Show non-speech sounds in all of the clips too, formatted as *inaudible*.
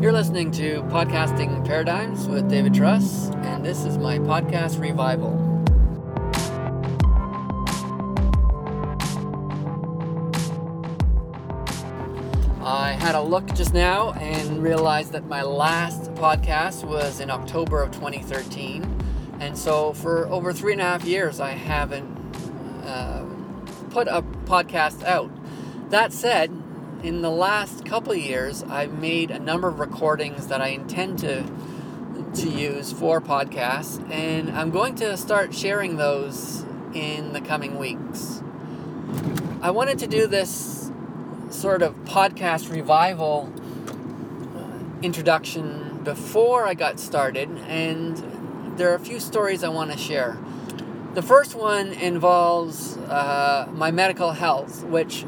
You're listening to Podcasting Paradigms with David Truss, and this is my podcast revival. I had a look just now and realized that my last podcast was in October of 2013. And so for over three and a half years, I haven't uh, put a podcast out. That said, in the last couple years, I've made a number of recordings that I intend to to use for podcasts, and I'm going to start sharing those in the coming weeks. I wanted to do this sort of podcast revival uh, introduction before I got started, and there are a few stories I want to share. The first one involves uh, my medical health, which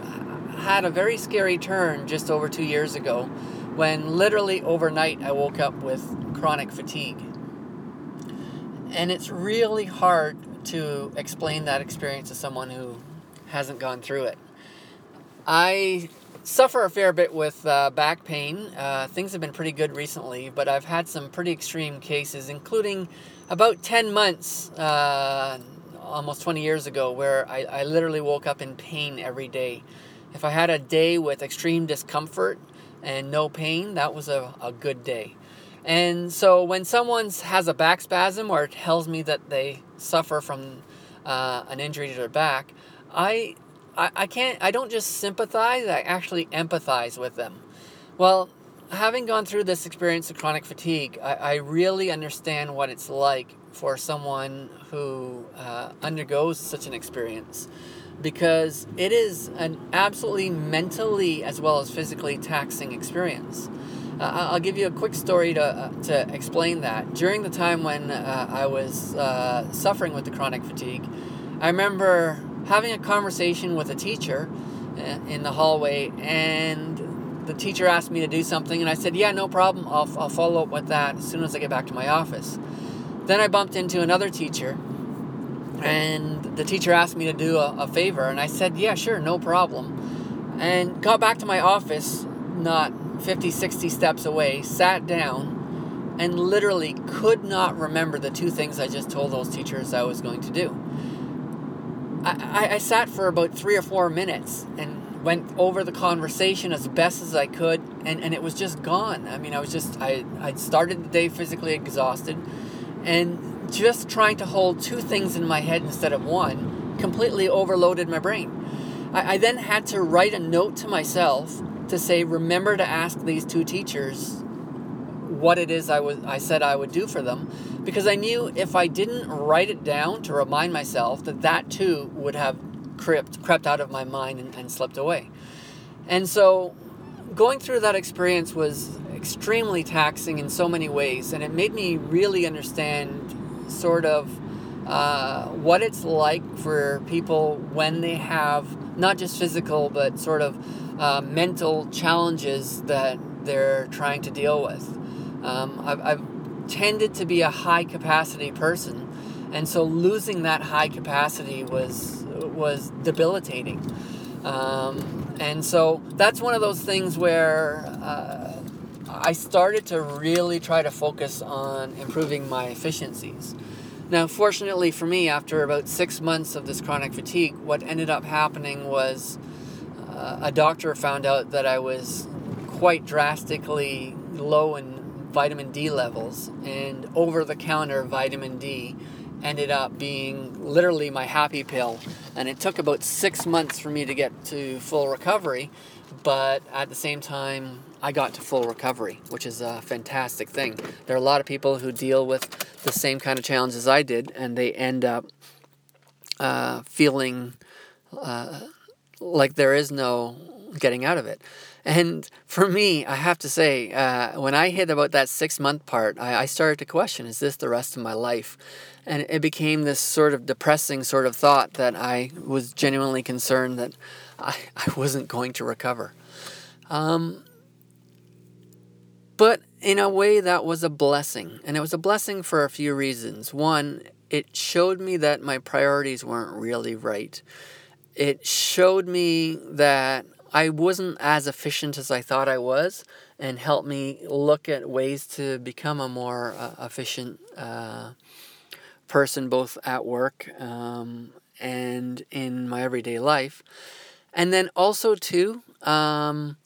had a very scary turn just over two years ago when literally overnight I woke up with chronic fatigue. And it's really hard to explain that experience to someone who hasn't gone through it. I suffer a fair bit with uh, back pain. Uh, things have been pretty good recently, but I've had some pretty extreme cases, including about 10 months, uh, almost 20 years ago, where I, I literally woke up in pain every day. If I had a day with extreme discomfort and no pain, that was a, a good day. And so when someone has a back spasm or tells me that they suffer from uh, an injury to their back, I, I, I can't, I don't just sympathize, I actually empathize with them. Well, having gone through this experience of chronic fatigue, I, I really understand what it's like for someone who uh, undergoes such an experience because it is an absolutely mentally as well as physically taxing experience. Uh, I'll give you a quick story to, uh, to explain that. During the time when uh, I was uh, suffering with the chronic fatigue, I remember having a conversation with a teacher uh, in the hallway, and the teacher asked me to do something, and I said, Yeah, no problem, I'll, I'll follow up with that as soon as I get back to my office. Then I bumped into another teacher and the teacher asked me to do a, a, favor and i said yeah sure no problem. And got back to my office not 50 60 steps away sat down and literally could not remember the two things i just told those teachers i was going to do. I, I, I sat for about three or four minutes and went over the conversation as best as i could and, and it was just gone. I mean i was just i i started the day physically exhausted and just trying to hold two things in my head instead of one completely overloaded my brain. I, I, then had to write a note to myself to say, remember to ask these two teachers what it is I was I said I would do for them because I knew if I didn't write it down to remind myself that that too would have crept crept out of my mind and, and slipped away. And so going through that experience was extremely taxing in so many ways and it made me really understand sort of uh, what it's like for people when they have not just physical but sort of uh, mental challenges that they're trying to deal with. Um, I've, I've tended to be a high capacity person, and so losing that high capacity was was debilitating. Um, and so that's one of those things where uh, I started to really try to focus on improving my efficiencies. Now, fortunately for me, after about six months of this chronic fatigue, what ended up happening was uh, a doctor found out that I was quite drastically low in vitamin D levels, and over the counter vitamin D ended up being literally my happy pill. And it took about six months for me to get to full recovery, but at the same time, I got to full recovery, which is a fantastic thing. There are a lot of people who deal with the same kind of challenges I did, and they end up uh, feeling uh, like there is no getting out of it. And for me, I have to say, uh, when I hit about that six month part, I, I started to question is this the rest of my life? And it became this sort of depressing sort of thought that I was genuinely concerned that I, I wasn't going to recover. Um, but in a way, that was a blessing. And it was a blessing for a few reasons. One, it showed me that my priorities weren't really right. It showed me that I wasn't as efficient as I thought I was, and helped me look at ways to become a more uh, efficient uh, person, both at work um, and in my everyday life. And then also too, um,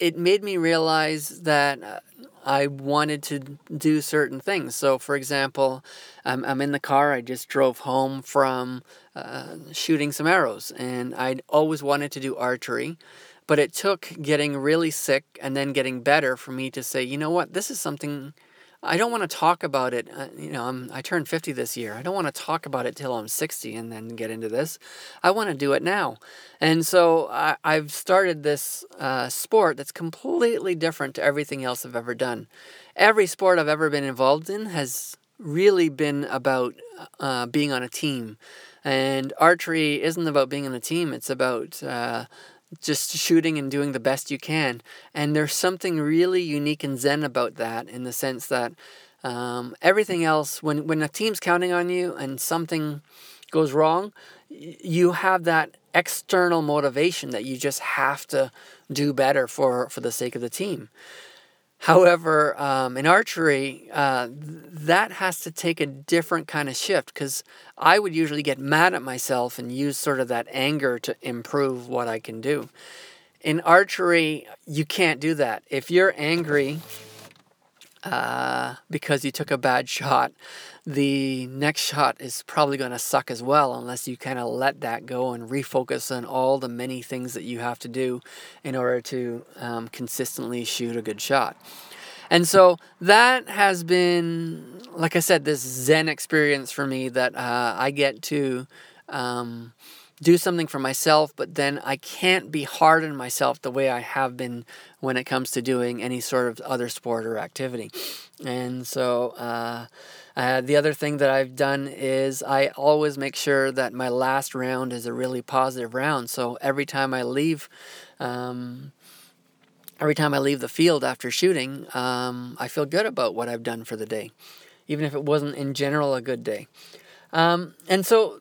it made me realize that uh, I wanted to do certain things. So, for example, I'm, I'm in the car. I just drove home from uh, shooting some arrows, and I'd always wanted to do archery. But it took getting really sick and then getting better for me to say, you know what, this is something I don't want to talk about it. Uh, you know, I'm, I turned 50 this year. I don't want to talk about it till I'm 60 and then get into this. I want to do it now. And so I, I've started this uh, sport that's completely different to everything else I've ever done. Every sport I've ever been involved in has really been about uh, being on a team. And archery isn't about being on a team, it's about uh, just shooting and doing the best you can. And there's something really unique and zen about that in the sense that um, everything else, when, when a team's counting on you and something goes wrong, you have that external motivation that you just have to do better for, for the sake of the team. However, um, in archery, uh, that has to take a different kind of shift because I would usually get mad at myself and use sort of that anger to improve what I can do. In archery, you can't do that. If you're angry uh, because you took a bad shot, the next shot is probably going to suck as well unless you kind of let that go and refocus on all the many things that you have to do in order to um, consistently shoot a good shot. And so that has been, like I said, this Zen experience for me that uh, I get to um, do something for myself, but then I can't be hard on myself the way I have been when it comes to doing any sort of other sport or activity. And so, uh, uh, the other thing that I've done is I always make sure that my last round is a really positive round. So every time I leave, um, every time I leave the field after shooting, um, I feel good about what I've done for the day, even if it wasn't in general a good day. Um, and so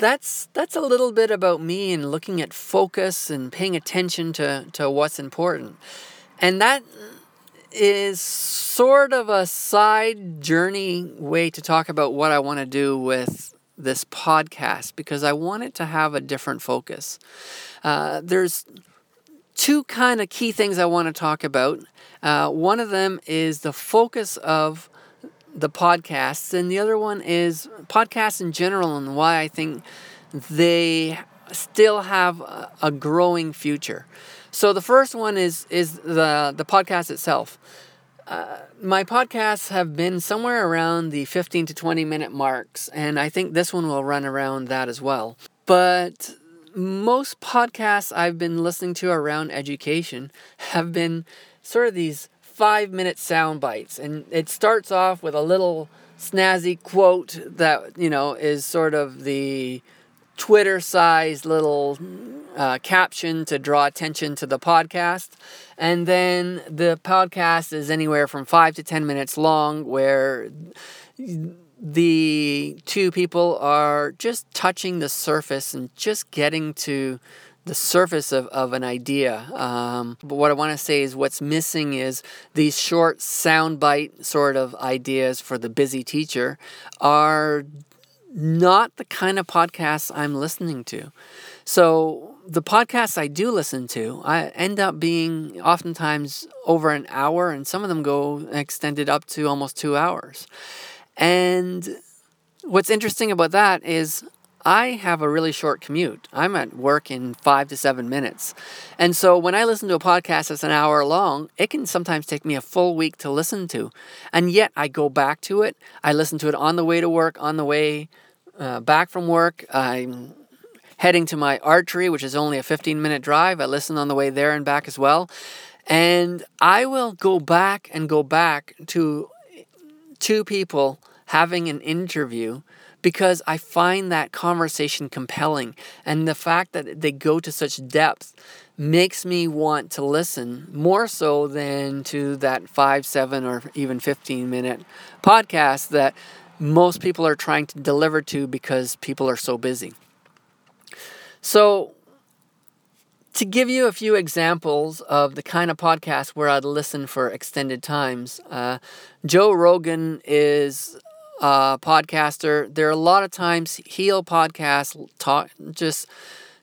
that's that's a little bit about me and looking at focus and paying attention to to what's important, and that is sort of a side journey way to talk about what I want to do with this podcast because I want it to have a different focus. Uh, there's two kind of key things I want to talk about. Uh, one of them is the focus of the podcasts, and the other one is podcasts in general and why I think they still have a growing future. So the first one is is the the podcast itself. Uh, my podcasts have been somewhere around the 15 to 20 minute marks, and I think this one will run around that as well. But most podcasts I've been listening to around education have been sort of these five minute sound bites, and it starts off with a little snazzy quote that you know is sort of the Twitter sized little uh, caption to draw attention to the podcast. And then the podcast is anywhere from five to 10 minutes long, where the two people are just touching the surface and just getting to the surface of, of an idea. Um, but what I want to say is what's missing is these short soundbite sort of ideas for the busy teacher are not the kind of podcasts I'm listening to. So the podcasts I do listen to, I end up being oftentimes over an hour, and some of them go extended up to almost two hours. And what's interesting about that is I have a really short commute. I'm at work in five to seven minutes. And so when I listen to a podcast that's an hour long, it can sometimes take me a full week to listen to. And yet I go back to it. I listen to it on the way to work, on the way uh, back from work. I'm heading to my archery, which is only a 15 minute drive. I listen on the way there and back as well. And I will go back and go back to two people having an interview because I find that conversation compelling. And the fact that they go to such depth makes me want to listen more so than to that five, seven, or even 15 minute podcast that most people are trying to deliver to because people are so busy. So, to give you a few examples of the kind of podcast where I'd listen for extended times, uh, Joe Rogan is a podcaster. There are a lot of times he'll podcast talk just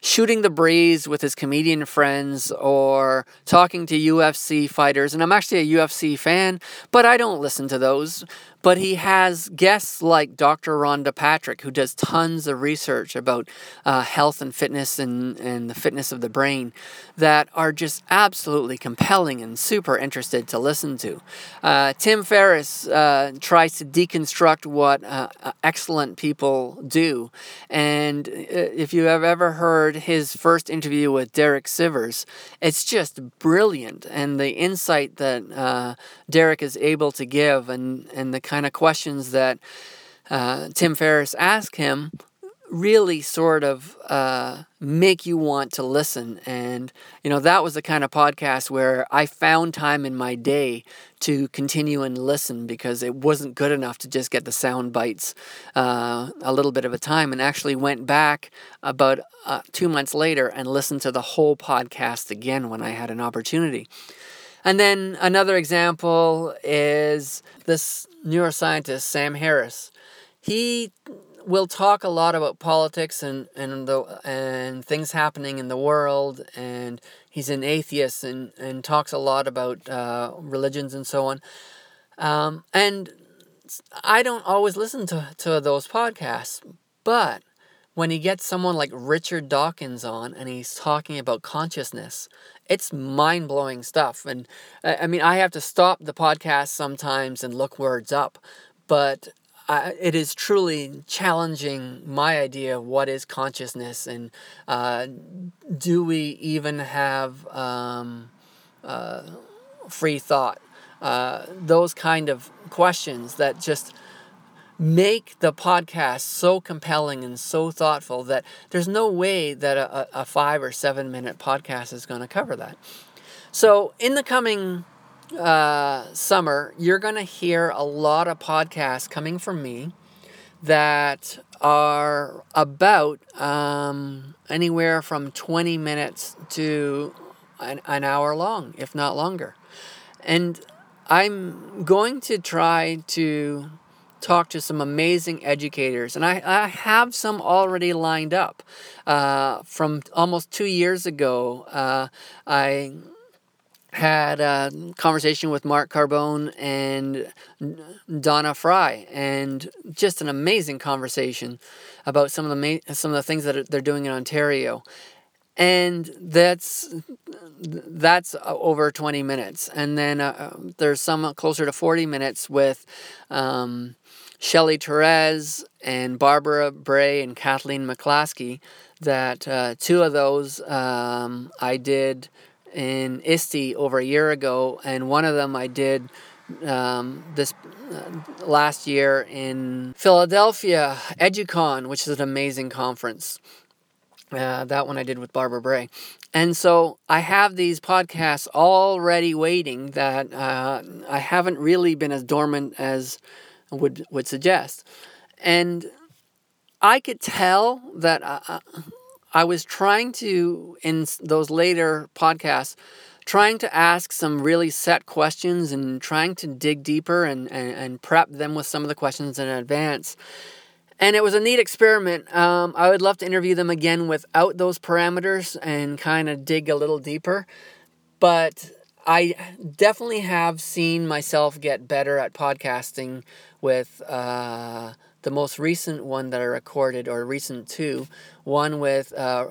shooting the breeze with his comedian friends or talking to UFC fighters. And I'm actually a UFC fan, but I don't listen to those. But he has guests like Dr. Rhonda Patrick, who does tons of research about uh, health and fitness and, and the fitness of the brain that are just absolutely compelling and super interested to listen to. Uh, Tim Ferriss uh, tries to deconstruct what uh, uh, excellent people do. And uh, if you have ever heard his first interview with Derek Sivers, it's just brilliant. And the insight that Derek is able to give and, and the kind of questions that uh, Tim Ferriss asked him really sort of uh, make you want to listen. And, you know, that was the kind of podcast where I found time in my day to continue and listen because it wasn't good enough to just get the sound bites uh, a little bit of a time and actually went back about uh, two months later and listened to the whole podcast again when I had an opportunity. And then another example is this neuroscientist, Sam Harris. He will talk a lot about politics and, and, the, and things happening in the world. And he's an atheist and, and talks a lot about uh, religions and so on. Um, and I don't always listen to, to those podcasts, but when he gets someone like Richard Dawkins on and he's talking about consciousness, it's mind blowing stuff. And I mean, I have to stop the podcast sometimes and look words up, but It is truly challenging my idea of what is consciousness and uh, do we even have um, uh, free thought? Uh, those kind of questions that just make the podcast so compelling and so thoughtful that there's no way that a, a five or seven minute podcast is going to cover that. So, in the coming uh, summer, you're going to hear a lot of podcasts coming from me that are about um, anywhere from 20 minutes to an, an hour long, if not longer. And I'm going to try to talk to some amazing educators, and I, I have some already lined up. Uh, from almost two years ago, uh, I had a conversation with Mark Carbone and Donna Fry, and just an amazing conversation about some of the ma- some of the things that they're doing in Ontario, and that's that's over 20 minutes and then uh, there's some closer to 40 minutes with um, Shelly Therese and Barbara Bray and Kathleen McClaskey. That uh, two of those um, I did in ISTE over a year ago, and one of them I did um, this uh, last year in Philadelphia, EduCon, which is an amazing conference. Uh, that one I did with Barbara Bray. And so I have these podcasts already waiting that uh, I haven't really been as dormant as would would suggest. And I could tell that uh, uh, I was trying to in those later podcasts trying to ask some really set questions and trying to dig deeper and, and, and prep them with some of the questions in advance. And it was a neat experiment. Um, I would love to interview them again without those parameters and kind of dig a little deeper. But I definitely have seen myself get better at podcasting with uh, the most recent one that I recorded, or recent two, one with uh,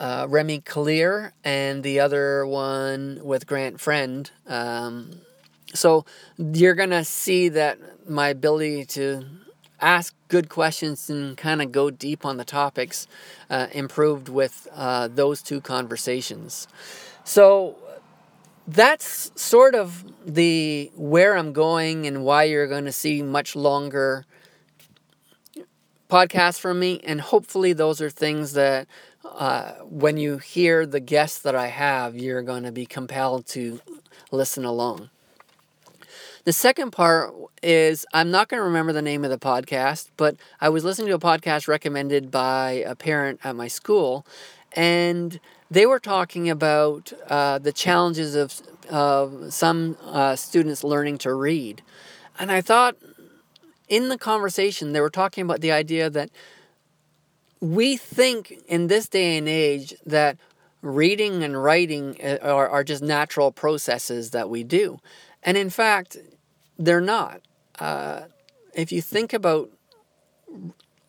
uh, Remy Clear and the other one with Grant Friend. Um, so you're going to see that my ability to ask good questions and kind of go deep on the topics uh, improved with uh, those two conversations. So that's sort of the where I'm going and why you're going to see much longer podcasts from me. And hopefully, those are things that uh, when you hear the guests that I have, you're going to be compelled to listen along. The second part is I'm not going to remember the name of the podcast, but I was listening to a podcast recommended by a parent at my school, and they were talking about uh, the challenges of, of some uh, students learning to read. And I thought in the conversation, they were talking about the idea that we think in this day and age that reading and writing uh, are, are just natural processes that we do. And in fact, they're not. Uh, if you think about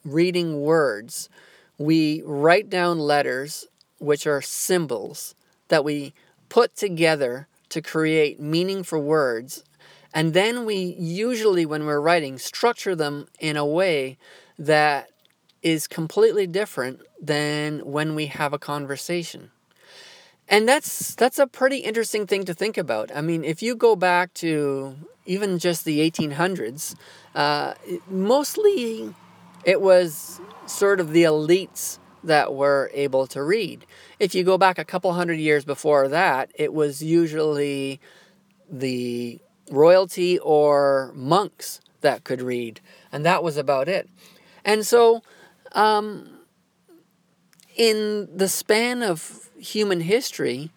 reading words, we write down letters, which are symbols that we put together to create meaning for words. And then we usually, when we're writing, structure them in a way that is completely different than when we have a conversation. And that's that's a pretty interesting thing to think about. I mean, if you go back to even just the 1800s, uh, mostly it was sort of the elites that were able to read. If you go back a couple hundred years before that, it was usually the royalty or monks that could read, and that was about it. And so, um, in the span of human history,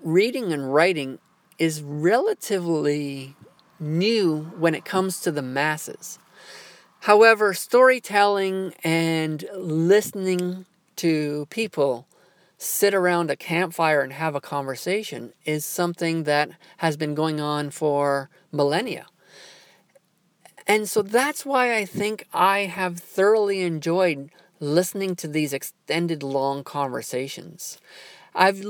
reading and writing is relatively new when it comes to the masses. However, storytelling and listening to people sit around a campfire and have a conversation is something that has been going on for millennia. And so that's why I think I have thoroughly enjoyed listening to these extended long conversations. I've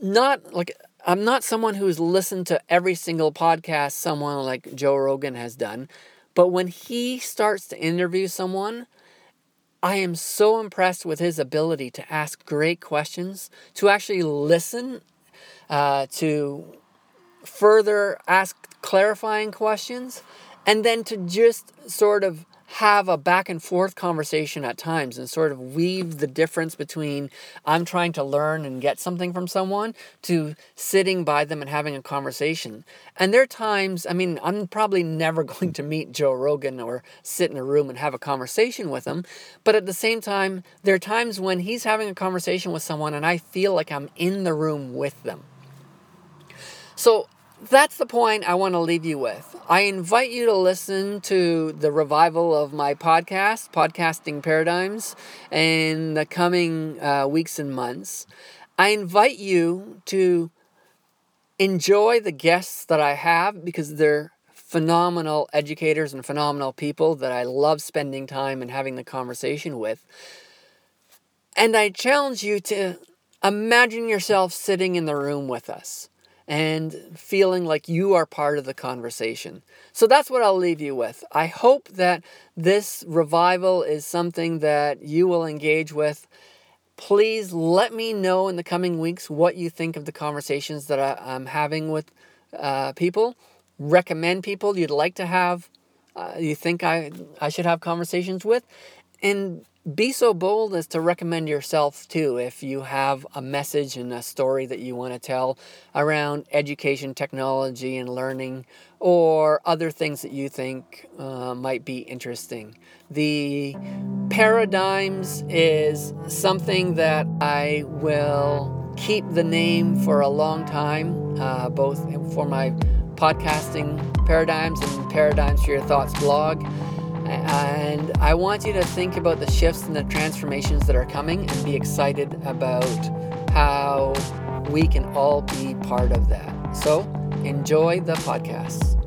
not like I'm not someone who's listened to every single podcast someone like Joe Rogan has done, but when he starts to interview someone, I am so impressed with his ability to ask great questions, to actually listen, uh, to further ask clarifying questions, and then to just sort of have a back and forth conversation at times and sort of weave the difference between I'm trying to learn and get something from someone to sitting by them and having a conversation. And there are times, I mean, I'm probably never *laughs* going to meet Joe Rogan or sit in a room and have a conversation with him, but at the same time, there are times when he's having a conversation with someone and I feel like I'm in the room with them. So that's the point I want to leave you with. I invite you to listen to the revival of my podcast, Podcasting Paradigms, in the coming uh, weeks and months. I invite you to enjoy the guests that I have because they're phenomenal educators and phenomenal people that I love spending time and having the conversation with. And I challenge you to imagine yourself sitting in the room with us and feeling like you are part of the conversation. So that's what I'll leave you with. I hope that this revival is something that you will engage with. Please let me know in the coming weeks what you think of the conversations that I, am having with uh, people. Recommend people you'd like to have, uh, you think I, I should have conversations with. And be so bold as to recommend yourself too if you have a message and a story that you want to tell around education, technology, and learning, or other things that you think uh, might be interesting. The paradigms is something that I will keep the name for a long time, uh, both for my podcasting paradigms and paradigms for your thoughts blog. And I want you to think about the shifts and the transformations that are coming and be excited about how we can all be part of that. So enjoy the podcast.